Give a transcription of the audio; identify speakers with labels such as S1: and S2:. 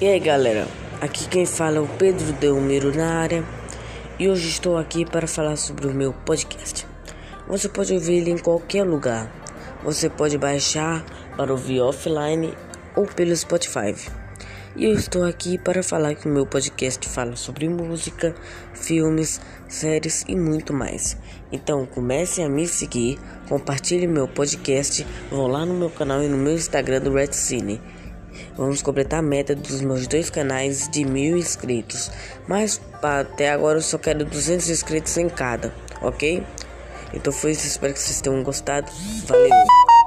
S1: E aí galera, aqui quem fala é o Pedro Delmiro na área e hoje estou aqui para falar sobre o meu podcast. Você pode ouvir ele em qualquer lugar, você pode baixar para ouvir offline ou pelo Spotify. E eu estou aqui para falar que o meu podcast fala sobre música, filmes, séries e muito mais. Então comece a me seguir, compartilhe meu podcast, vão lá no meu canal e no meu Instagram do Red Cine. Vamos completar a meta dos meus dois canais de mil inscritos. Mas até agora eu só quero 200 inscritos em cada, ok? Então foi isso, espero que vocês tenham gostado. Valeu!